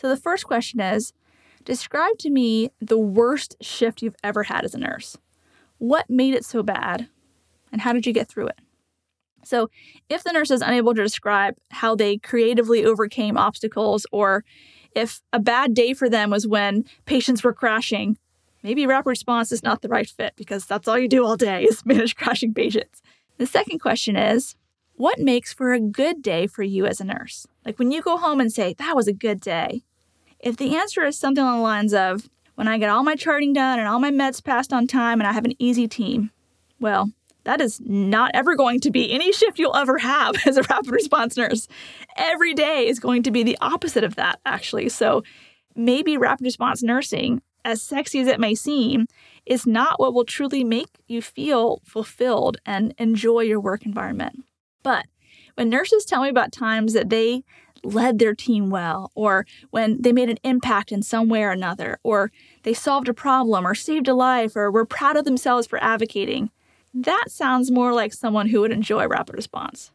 So the first question is Describe to me the worst shift you've ever had as a nurse. What made it so bad? And how did you get through it? So, if the nurse is unable to describe how they creatively overcame obstacles, or if a bad day for them was when patients were crashing, maybe rapid response is not the right fit because that's all you do all day is manage crashing patients. The second question is what makes for a good day for you as a nurse? Like when you go home and say, that was a good day. If the answer is something along the lines of, when I get all my charting done and all my meds passed on time and I have an easy team, well, that is not ever going to be any shift you'll ever have as a rapid response nurse. Every day is going to be the opposite of that, actually. So maybe rapid response nursing, as sexy as it may seem, is not what will truly make you feel fulfilled and enjoy your work environment. But when nurses tell me about times that they led their team well, or when they made an impact in some way or another, or they solved a problem, or saved a life, or were proud of themselves for advocating, that sounds more like someone who would enjoy rapid response.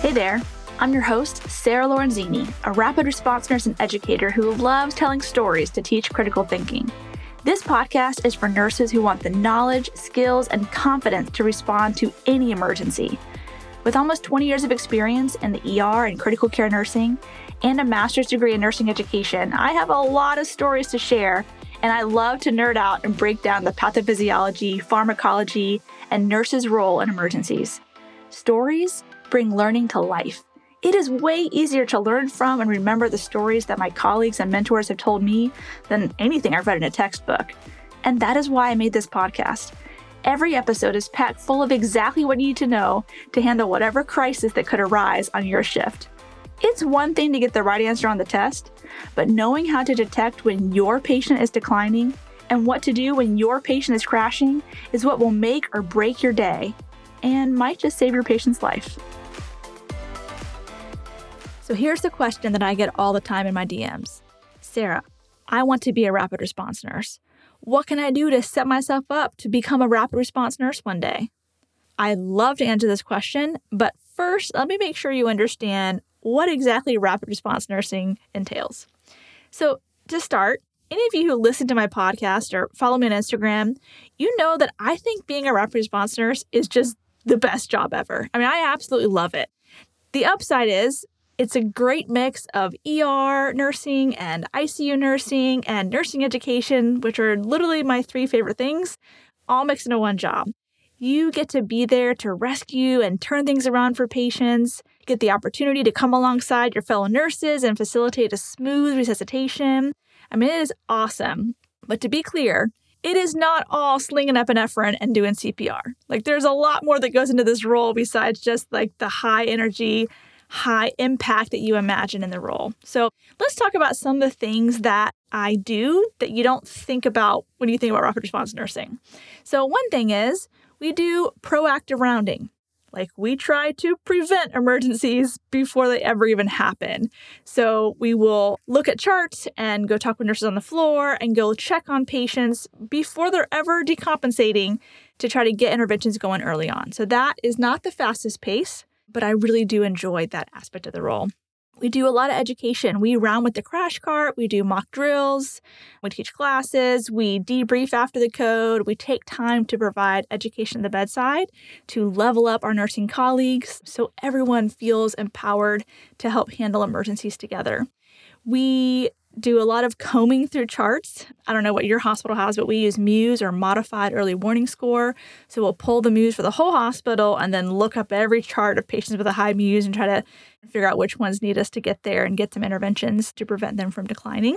Hey there. I'm your host, Sarah Lorenzini, a rapid response nurse and educator who loves telling stories to teach critical thinking. This podcast is for nurses who want the knowledge, skills, and confidence to respond to any emergency. With almost 20 years of experience in the ER and critical care nursing, and a master's degree in nursing education, I have a lot of stories to share, and I love to nerd out and break down the pathophysiology, pharmacology, and nurses' role in emergencies. Stories bring learning to life it is way easier to learn from and remember the stories that my colleagues and mentors have told me than anything I've read in a textbook. And that is why I made this podcast. Every episode is packed full of exactly what you need to know to handle whatever crisis that could arise on your shift. It's one thing to get the right answer on the test, but knowing how to detect when your patient is declining and what to do when your patient is crashing is what will make or break your day and might just save your patient's life. So here's the question that I get all the time in my DMs Sarah, I want to be a rapid response nurse. What can I do to set myself up to become a rapid response nurse one day? I'd love to answer this question, but first, let me make sure you understand what exactly rapid response nursing entails. So, to start, any of you who listen to my podcast or follow me on Instagram, you know that I think being a rapid response nurse is just the best job ever. I mean, I absolutely love it. The upside is it's a great mix of ER nursing and ICU nursing and nursing education, which are literally my three favorite things, all mixed into one job. You get to be there to rescue and turn things around for patients, get the opportunity to come alongside your fellow nurses and facilitate a smooth resuscitation. I mean, it is awesome. But to be clear, it is not all slinging epinephrine and doing CPR. Like, there's a lot more that goes into this role besides just like the high energy high impact that you imagine in the role. So let's talk about some of the things that I do that you don't think about when you think about rapid response nursing. So, one thing is we do proactive rounding. Like we try to prevent emergencies before they ever even happen. So we will look at charts and go talk with nurses on the floor and go check on patients before they're ever decompensating to try to get interventions going early on. So that is not the fastest pace but I really do enjoy that aspect of the role. We do a lot of education. We round with the crash cart, we do mock drills, we teach classes, we debrief after the code, we take time to provide education at the bedside to level up our nursing colleagues so everyone feels empowered to help handle emergencies together. We do a lot of combing through charts. I don't know what your hospital has, but we use MEWS or modified early warning score. So we'll pull the MEWS for the whole hospital and then look up every chart of patients with a high MEWS and try to figure out which ones need us to get there and get some interventions to prevent them from declining.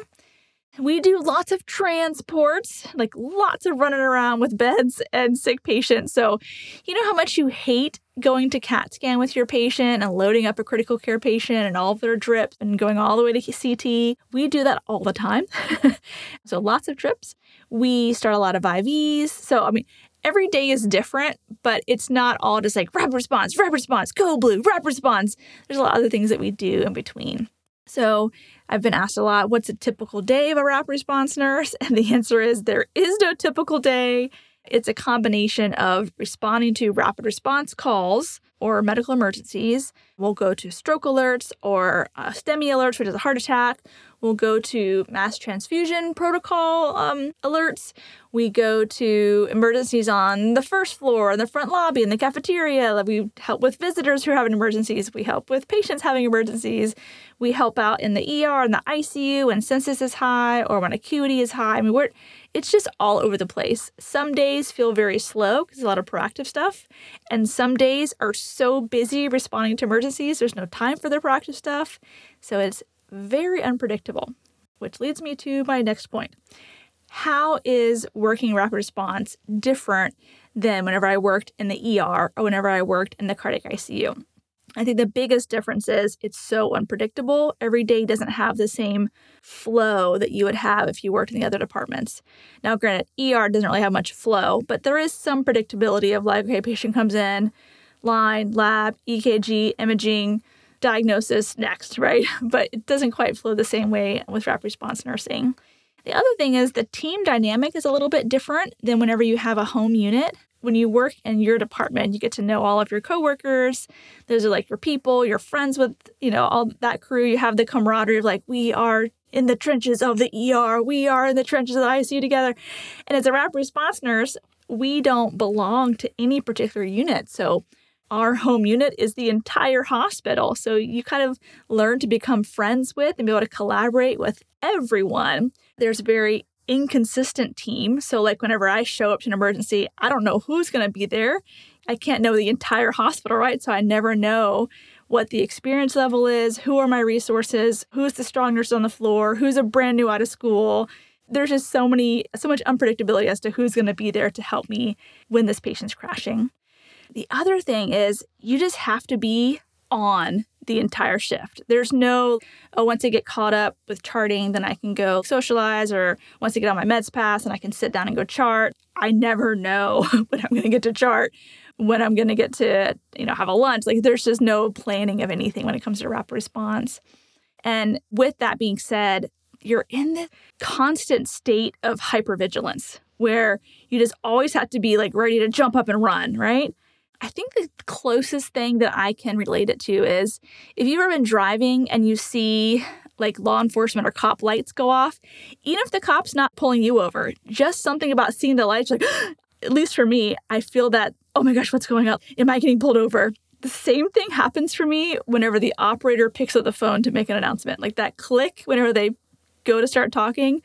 We do lots of transports, like lots of running around with beds and sick patients. So, you know how much you hate going to CAT scan with your patient and loading up a critical care patient and all of their drips and going all the way to CT. We do that all the time. so, lots of trips. We start a lot of IVs. So, I mean, every day is different, but it's not all just like rapid response, rapid response, go blue, rapid response. There's a lot of other things that we do in between. So I've been asked a lot, what's a typical day of a rapid response nurse? And the answer is there is no typical day. It's a combination of responding to rapid response calls or medical emergencies. We'll go to stroke alerts or uh, STEMI alerts, which is a heart attack. We'll go to mass transfusion protocol um, alerts. We go to emergencies on the first floor, in the front lobby, in the cafeteria. We help with visitors who are having emergencies. We help with patients having emergencies. We help out in the ER and the ICU when census is high or when acuity is high. I mean, we're it's just all over the place. Some days feel very slow because a lot of proactive stuff, and some days are so busy responding to emergencies, there's no time for the proactive stuff. So it's very unpredictable, which leads me to my next point. How is working rapid response different than whenever I worked in the ER or whenever I worked in the cardiac ICU? I think the biggest difference is it's so unpredictable. Every day doesn't have the same flow that you would have if you worked in the other departments. Now, granted, ER doesn't really have much flow, but there is some predictability of like, okay, patient comes in, line, lab, EKG, imaging, diagnosis, next, right? But it doesn't quite flow the same way with rapid response nursing. The other thing is the team dynamic is a little bit different than whenever you have a home unit when you work in your department, you get to know all of your coworkers. Those are like your people, you're friends with, you know, all that crew. You have the camaraderie of like, we are in the trenches of the ER, we are in the trenches of the ICU together. And as a rapid response nurse, we don't belong to any particular unit. So our home unit is the entire hospital. So you kind of learn to become friends with and be able to collaborate with everyone. There's a very inconsistent team. So, like, whenever I show up to an emergency, I don't know who's going to be there. I can't know the entire hospital, right? So, I never know what the experience level is, who are my resources, who's the strong nurse on the floor, who's a brand new out of school. There's just so many, so much unpredictability as to who's going to be there to help me when this patient's crashing. The other thing is, you just have to be on the entire shift. There's no, oh, once I get caught up with charting, then I can go socialize, or once I get on my meds pass and I can sit down and go chart. I never know when I'm going to get to chart, when I'm going to get to, you know, have a lunch. Like there's just no planning of anything when it comes to rapid response. And with that being said, you're in this constant state of hypervigilance where you just always have to be like ready to jump up and run, right? I think the closest thing that I can relate it to is if you've ever been driving and you see like law enforcement or cop lights go off, even if the cop's not pulling you over, just something about seeing the lights, like, at least for me, I feel that, oh my gosh, what's going on? Am I getting pulled over? The same thing happens for me whenever the operator picks up the phone to make an announcement. Like that click whenever they go to start talking,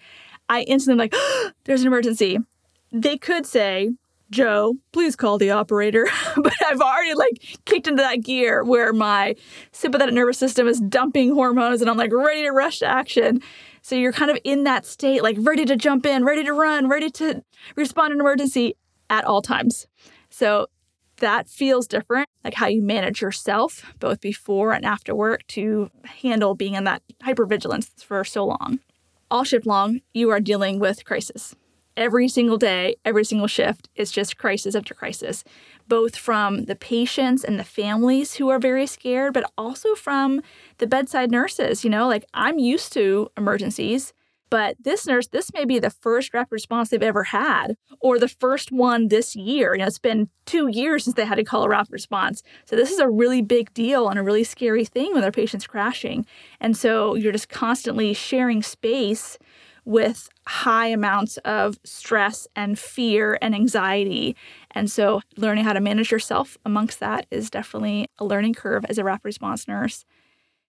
I instantly like, there's an emergency. They could say, Joe, please call the operator. but I've already like kicked into that gear where my sympathetic nervous system is dumping hormones and I'm like ready to rush to action. So you're kind of in that state, like ready to jump in, ready to run, ready to respond to an emergency at all times. So that feels different, like how you manage yourself both before and after work to handle being in that hypervigilance for so long. All shift long, you are dealing with crisis every single day, every single shift is just crisis after crisis, both from the patients and the families who are very scared, but also from the bedside nurses. You know, like I'm used to emergencies, but this nurse, this may be the first rapid response they've ever had, or the first one this year. You know, it's been two years since they had to call a rapid response. So this is a really big deal and a really scary thing when their patient's crashing. And so you're just constantly sharing space with high amounts of stress and fear and anxiety. And so, learning how to manage yourself amongst that is definitely a learning curve as a rapid response nurse.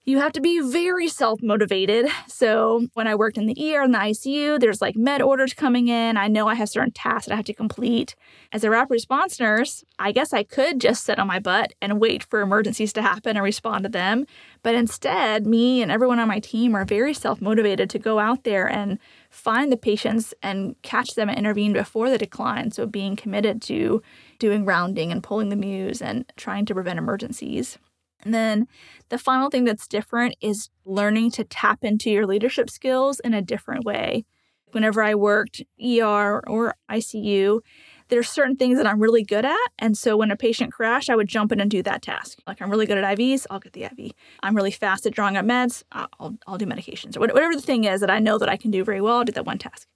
You have to be very self motivated. So, when I worked in the ER and the ICU, there's like med orders coming in. I know I have certain tasks that I have to complete. As a rapid response nurse, I guess I could just sit on my butt and wait for emergencies to happen and respond to them. But instead, me and everyone on my team are very self motivated to go out there and find the patients and catch them and intervene before the decline. So, being committed to doing rounding and pulling the MEWS and trying to prevent emergencies. And then the final thing that's different is learning to tap into your leadership skills in a different way. Whenever I worked ER or ICU, there's certain things that I'm really good at. And so when a patient crashed, I would jump in and do that task. Like I'm really good at IVs, I'll get the IV. I'm really fast at drawing up meds, I'll, I'll do medications. Or whatever the thing is that I know that I can do very well, I'll do that one task.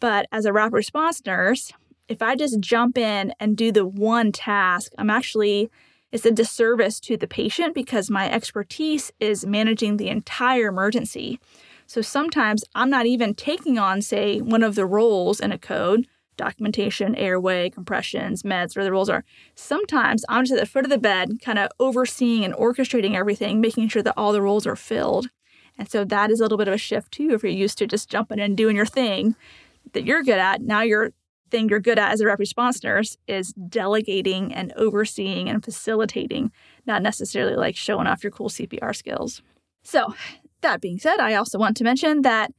But as a rapid response nurse, if I just jump in and do the one task, I'm actually, it's a disservice to the patient because my expertise is managing the entire emergency. So sometimes I'm not even taking on, say, one of the roles in a code documentation, airway, compressions, meds, whatever the roles are. Sometimes I'm just at the foot of the bed, kind of overseeing and orchestrating everything, making sure that all the roles are filled. And so that is a little bit of a shift too. If you're used to just jumping in and doing your thing that you're good at, now your thing you're good at as a rep response nurse is delegating and overseeing and facilitating, not necessarily like showing off your cool CPR skills. So, that being said, I also want to mention that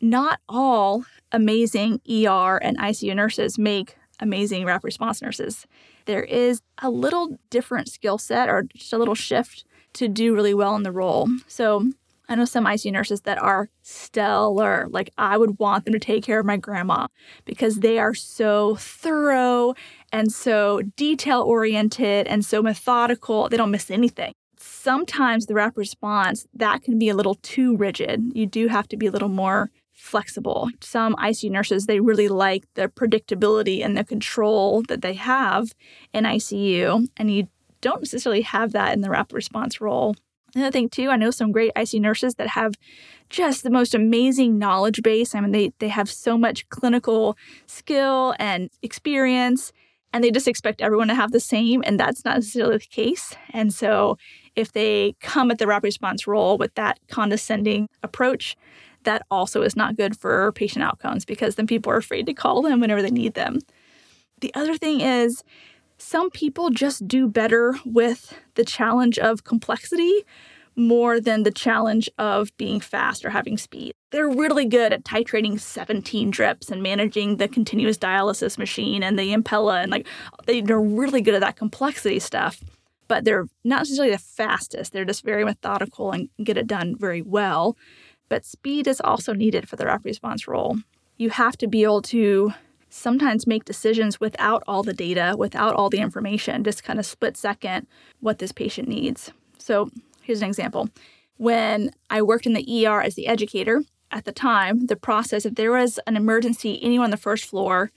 not all amazing ER and ICU nurses make amazing rapid response nurses. There is a little different skill set or just a little shift to do really well in the role. So I know some ICU nurses that are stellar. Like I would want them to take care of my grandma because they are so thorough and so detail oriented and so methodical. They don't miss anything. Sometimes the rapid response that can be a little too rigid. You do have to be a little more flexible. Some ICU nurses, they really like the predictability and the control that they have in ICU, and you don't necessarily have that in the rapid response role. Another thing too, I know some great ICU nurses that have just the most amazing knowledge base. I mean, they they have so much clinical skill and experience, and they just expect everyone to have the same, and that's not necessarily the case. And so, if they come at the rapid response role with that condescending approach, that also is not good for patient outcomes because then people are afraid to call them whenever they need them. The other thing is, some people just do better with the challenge of complexity more than the challenge of being fast or having speed. They're really good at titrating 17 drips and managing the continuous dialysis machine and the Impella and like they're really good at that complexity stuff. But they're not necessarily the fastest. They're just very methodical and get it done very well but speed is also needed for the rapid response role. You have to be able to sometimes make decisions without all the data, without all the information, just kind of split second what this patient needs. So here's an example. When I worked in the ER as the educator, at the time, the process, if there was an emergency anywhere on the first floor,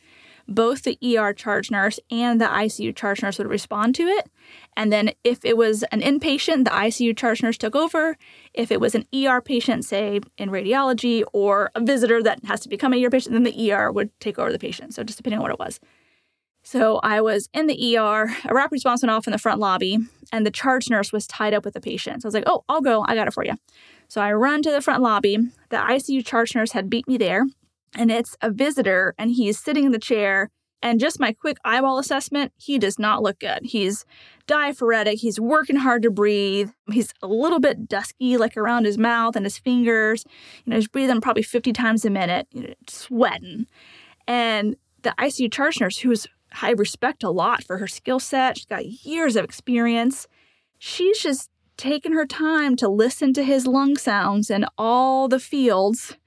both the ER charge nurse and the ICU charge nurse would respond to it. And then if it was an inpatient, the ICU charge nurse took over. If it was an ER patient, say in radiology, or a visitor that has to become an ER patient, then the ER would take over the patient. So just depending on what it was. So I was in the ER, a rapid response went off in the front lobby, and the charge nurse was tied up with the patient. So I was like, oh, I'll go, I got it for you. So I run to the front lobby. The ICU charge nurse had beat me there and it's a visitor and he's sitting in the chair and just my quick eyeball assessment he does not look good. He's diaphoretic he's working hard to breathe he's a little bit dusky like around his mouth and his fingers you know he's breathing probably 50 times a minute you know, sweating. And the icu charge nurse who's i respect a lot for her skill set she's got years of experience she's just taking her time to listen to his lung sounds and all the fields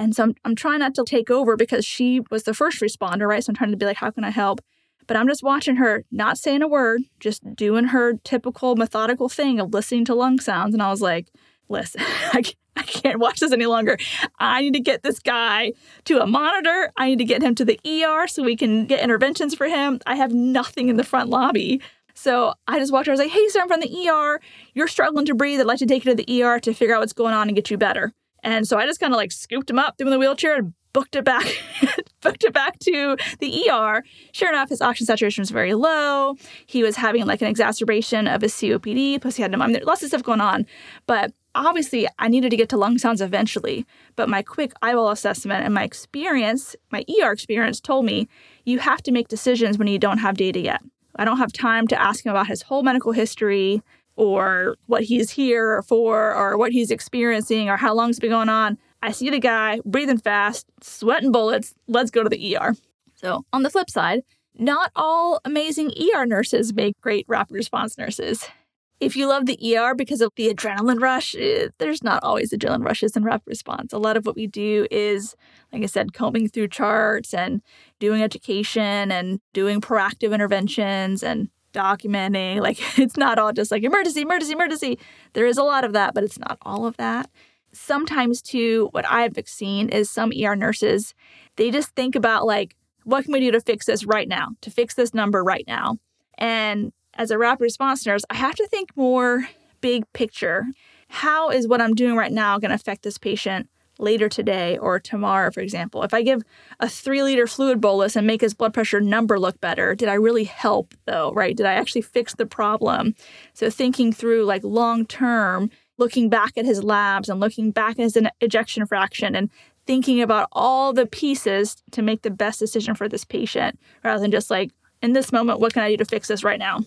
and so I'm, I'm trying not to take over because she was the first responder, right? So I'm trying to be like, how can I help? But I'm just watching her, not saying a word, just doing her typical methodical thing of listening to lung sounds. And I was like, listen, I, I can't watch this any longer. I need to get this guy to a monitor. I need to get him to the ER so we can get interventions for him. I have nothing in the front lobby. So I just walked her. I was like, hey, sir, I'm from the ER. You're struggling to breathe. I'd like to take you to the ER to figure out what's going on and get you better. And so I just kind of like scooped him up, threw him in the wheelchair, and booked it back, booked it back to the ER. Sure enough, his oxygen saturation was very low. He was having like an exacerbation of his COPD. Plus, he had pneumonia. Lots of stuff going on, but obviously, I needed to get to lung sounds eventually. But my quick eyeball assessment and my experience, my ER experience, told me you have to make decisions when you don't have data yet. I don't have time to ask him about his whole medical history or what he's here for or what he's experiencing or how long it's been going on. I see the guy breathing fast, sweating bullets. Let's go to the ER. So, on the flip side, not all amazing ER nurses make great rapid response nurses. If you love the ER because of the adrenaline rush, it, eh, there's not always adrenaline rushes in rapid response. A lot of what we do is, like I said, combing through charts and doing education and doing proactive interventions and documenting. Like it's not all just like emergency, emergency, emergency. There is a lot of that, but it's not all of that. Sometimes, too, what I've seen is some ER nurses, they just think about like, what can we do to fix this right now, to fix this number right now? And as a rapid response nurse, I have to think more big picture. How is what I'm doing right now going to affect this patient later today or tomorrow, for example? If I give a three liter fluid bolus and make his blood pressure number look better, did I really help though, right? Did I actually fix the problem? So thinking through like long term, looking back at his labs and looking back at his ejection fraction and thinking about all the pieces to make the best decision for this patient rather than just like, in this moment, what can I do to fix this right now?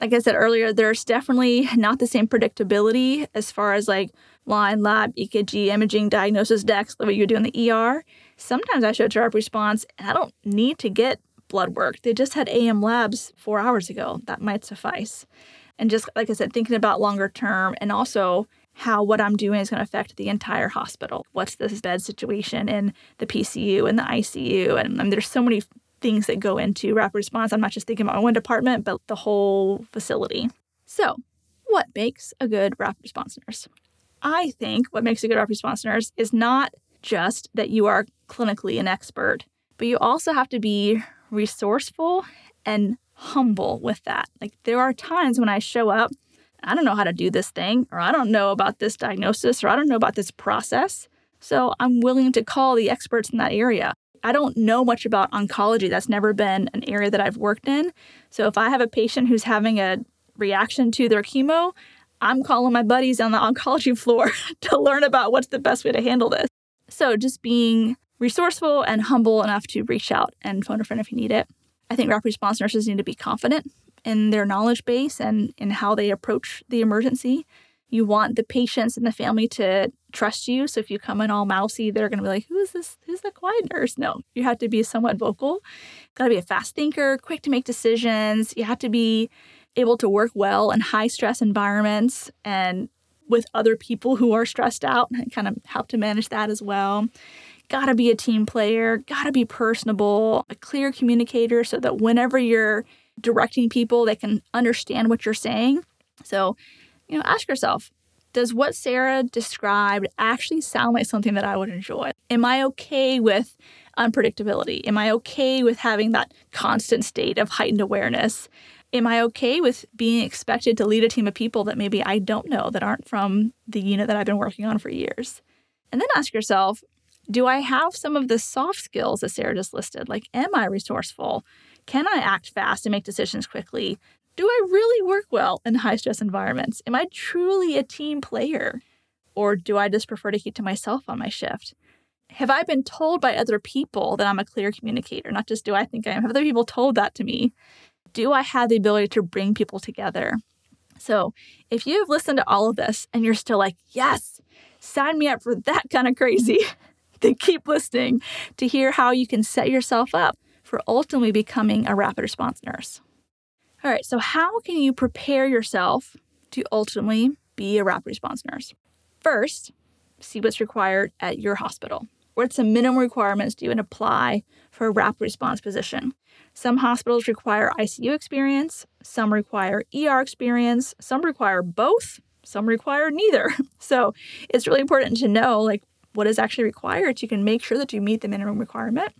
Like I said earlier, there's definitely not the same predictability as far as like line, lab, EKG, imaging, diagnosis, DEX, what you do in the ER. Sometimes I show a sharp response and I don't need to get blood work. They just had AM labs four hours ago. That might suffice. And just like I said, thinking about longer term and also how what I'm doing is going to affect the entire hospital. What's this bed situation in the PCU and the ICU? And, and there's so many things that go into rapid response. I'm not just thinking about one department, but the whole facility. So, what makes a good rapid response nurse? I think what makes a good rapid response nurse is not just that you are clinically an expert, but you also have to be resourceful and humble with that. Like, there are times when I show up, I don't know how to do this thing, or I don't know about this diagnosis, or I don't know about this process. So I'm willing to call the experts in that area. I don't know much about oncology. That's never been an area that I've worked in. So if I have a patient who's having a reaction to their chemo, I'm calling my buddies on the oncology floor to learn about what's the best way to handle this. So just being resourceful and humble enough to reach out and phone a friend if you need it. I think rapid response nurses need to be confident in their knowledge base and in how they approach the emergency. You want the patients and the family to trust you. So if you come in all mousy, they're going to be like, who is this? Who's the quiet nurse? No, you have to be somewhat vocal. Got to be a fast thinker, quick to make decisions. You have to be able to work well in high stress environments and with other people who are stressed out and kind of help to manage that as well. Got to be a team player, got to be personable, a clear communicator so that whenever you're directing people, they can understand what you're saying. So you know, ask yourself, does what Sarah described actually sound like something that I would enjoy? Am I okay with unpredictability? Am I okay with having that constant state of heightened awareness? Am I okay with being expected to lead a team of people that maybe I don't know that aren't from the unit that I've been working on for years? And then ask yourself, do I have some of the soft skills that Sarah just listed? Like, am I resourceful? Can I act fast and make decisions quickly? Do I really work well in high stress environments? Am I truly a team player? Or do I just prefer to keep to myself on my shift? Have I been told by other people that I'm a clear communicator? Not just do I think I am. Have other people told that to me? Do I have the ability to bring people together? So, if you have listened to all of this and you're still like, yes, sign me up for that kind of crazy, then keep listening to hear how you can set yourself up for ultimately becoming a rapid response nurse. All right, so how can you prepare yourself to ultimately be a rapid response nurse? First, see what's required at your hospital. What's the minimum requirements do you apply for a rapid response position? Some hospitals require ICU experience, some require ER experience, some require both, some require neither. So it's really important to know like what is actually required so you can make sure that you meet the minimum requirement.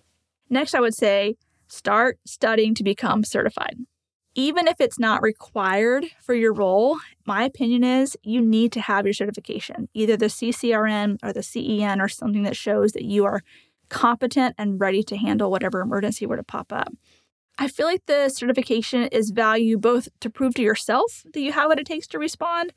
Next, I would say start studying to become certified even if it's not required for your role, my opinion is you need to have your certification, either the CCRN or the CEN or something that shows that you are competent and ready to handle whatever emergency were to pop up. I feel like the certification is value both to prove to yourself that you have what it takes to respond,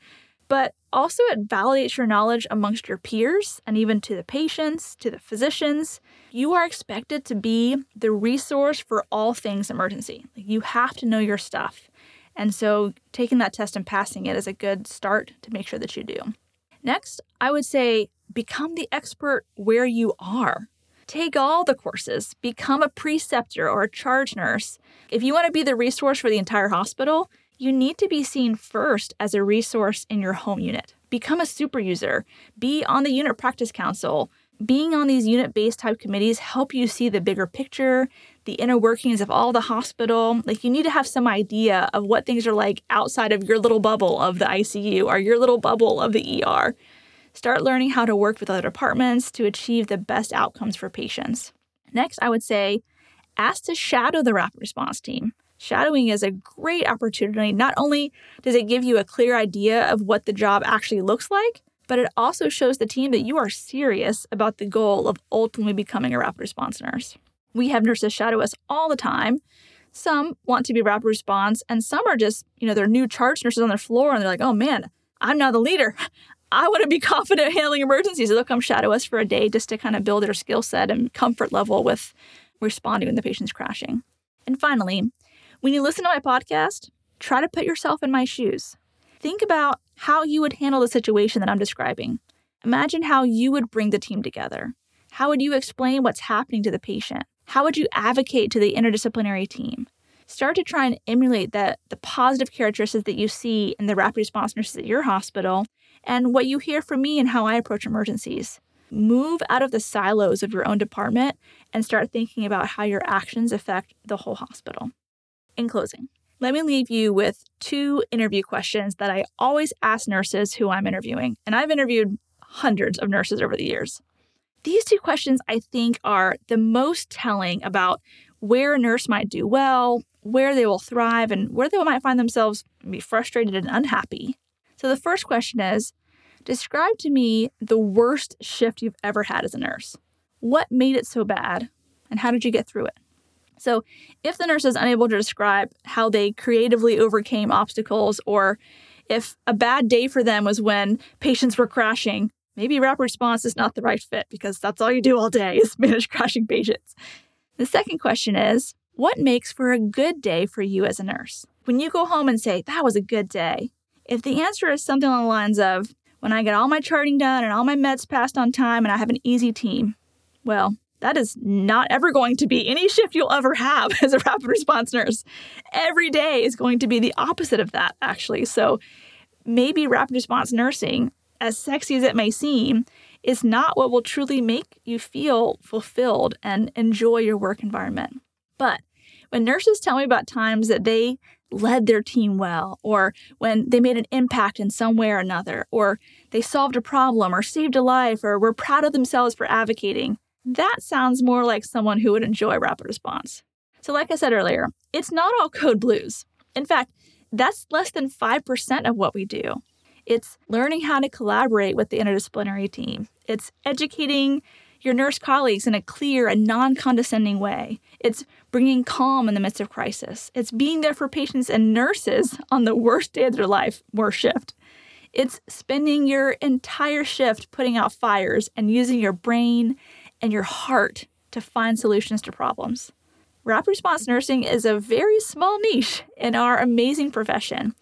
but also it validates your knowledge amongst your peers and even to the patients, to the physicians. You are expected to be the resource for all things emergency. You have to know your stuff. And so taking that test and passing it is a good start to make sure that you do. Next, I would say become the expert where you are. Take all the courses, become a preceptor or a charge nurse. If you want to be the resource for the entire hospital, you need to be seen first as a resource in your home unit. Become a super user, be on the unit practice council. Being on these unit based type committees help you see the bigger picture, the inner workings of all the hospital. Like you need to have some idea of what things are like outside of your little bubble of the ICU or your little bubble of the ER. Start learning how to work with other departments to achieve the best outcomes for patients. Next, I would say ask to shadow the rapid response team. Shadowing is a great opportunity. Not only does it give you a clear idea of what the job actually looks like, but it also shows the team that you are serious about the goal of ultimately becoming a rapid response nurse. We have nurses shadow us all the time. Some want to be rapid response, and some are just, you know, they're new charge nurses on their floor and they're like, oh man, I'm now the leader. I want to be confident handling emergencies. So they'll come shadow us for a day just to kind of build their skill set and comfort level with responding when the patient's crashing. And finally, when you listen to my podcast, try to put yourself in my shoes. Think about how you would handle the situation that I'm describing. Imagine how you would bring the team together. How would you explain what's happening to the patient? How would you advocate to the interdisciplinary team? Start to try and emulate that the positive characteristics that you see in the rapid response nurses at your hospital and what you hear from me and how I approach emergencies. Move out of the silos of your own department and start thinking about how your actions affect the whole hospital. In closing, let me leave you with two interview questions that I always ask nurses who I'm interviewing. And I've interviewed hundreds of nurses over the years. These two questions, I think, are the most telling about where a nurse might do well, where they will thrive, and where they might find themselves be frustrated and unhappy. So the first question is Describe to me the worst shift you've ever had as a nurse. What made it so bad, and how did you get through it? So, if the nurse is unable to describe how they creatively overcame obstacles, or if a bad day for them was when patients were crashing, maybe rapid response is not the right fit because that's all you do all day is manage crashing patients. The second question is what makes for a good day for you as a nurse? When you go home and say, that was a good day, if the answer is something along the lines of, when I get all my charting done and all my meds passed on time and I have an easy team, well, that is not ever going to be any shift you'll ever have as a rapid response nurse. Every day is going to be the opposite of that, actually. So maybe rapid response nursing, as sexy as it may seem, is not what will truly make you feel fulfilled and enjoy your work environment. But when nurses tell me about times that they led their team well, or when they made an impact in some way or another, or they solved a problem or saved a life, or were proud of themselves for advocating, that sounds more like someone who would enjoy rapid response. So, like I said earlier, it's not all code blues. In fact, that's less than 5% of what we do. It's learning how to collaborate with the interdisciplinary team. It's educating your nurse colleagues in a clear and non condescending way. It's bringing calm in the midst of crisis. It's being there for patients and nurses on the worst day of their life, worst shift. It's spending your entire shift putting out fires and using your brain and your heart to find solutions to problems. Rapid response nursing is a very small niche in our amazing profession.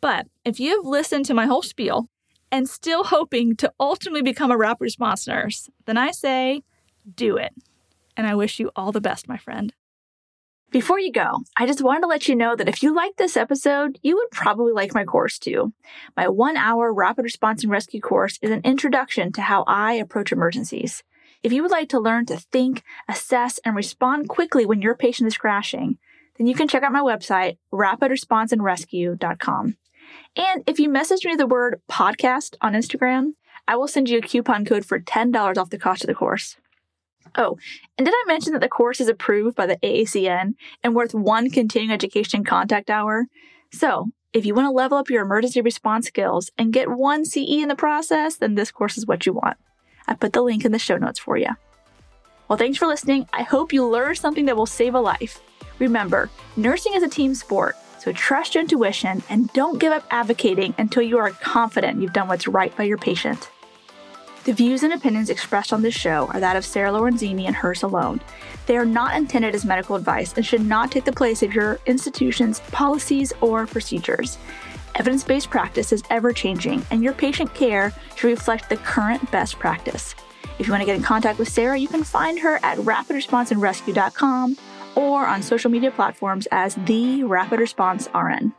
But if you have listened to my whole spiel and still hoping to ultimately become a rapid response nurse, then I say do it. And I wish you all the best, my friend. Before you go, I just wanted to let you know that if you like this episode, you would probably like my course too. My one hour rapid response and rescue course is an introduction to how I approach emergencies. If you would like to learn to think, assess, and respond quickly when your patient is crashing, then you can check out my website, rapidresponseandrescue.com. And if you message me the word podcast on Instagram, I will send you a coupon code for $10 off the cost of the course. Oh, and did I mention that the course is approved by the AACN and worth one continuing education contact hour? So, if you want to level up your emergency response skills and get one CE in the process, then this course is what you want. I put the link in the show notes for you. Well, thanks for listening. I hope you learned something that will save a life. Remember, nursing is a team sport, so trust your intuition and don't give up advocating until you are confident you've done what's right by your patient. The views and opinions expressed on this show are that of Sarah Lorenzini and hers alone. They are not intended as medical advice and should not take the place of your institution's policies or procedures. Evidence based practice is ever changing, and your patient care should reflect the current best practice. If you want to get in contact with Sarah, you can find her at rapidresponseandrescue.com or on social media platforms as the Rapid Response RN.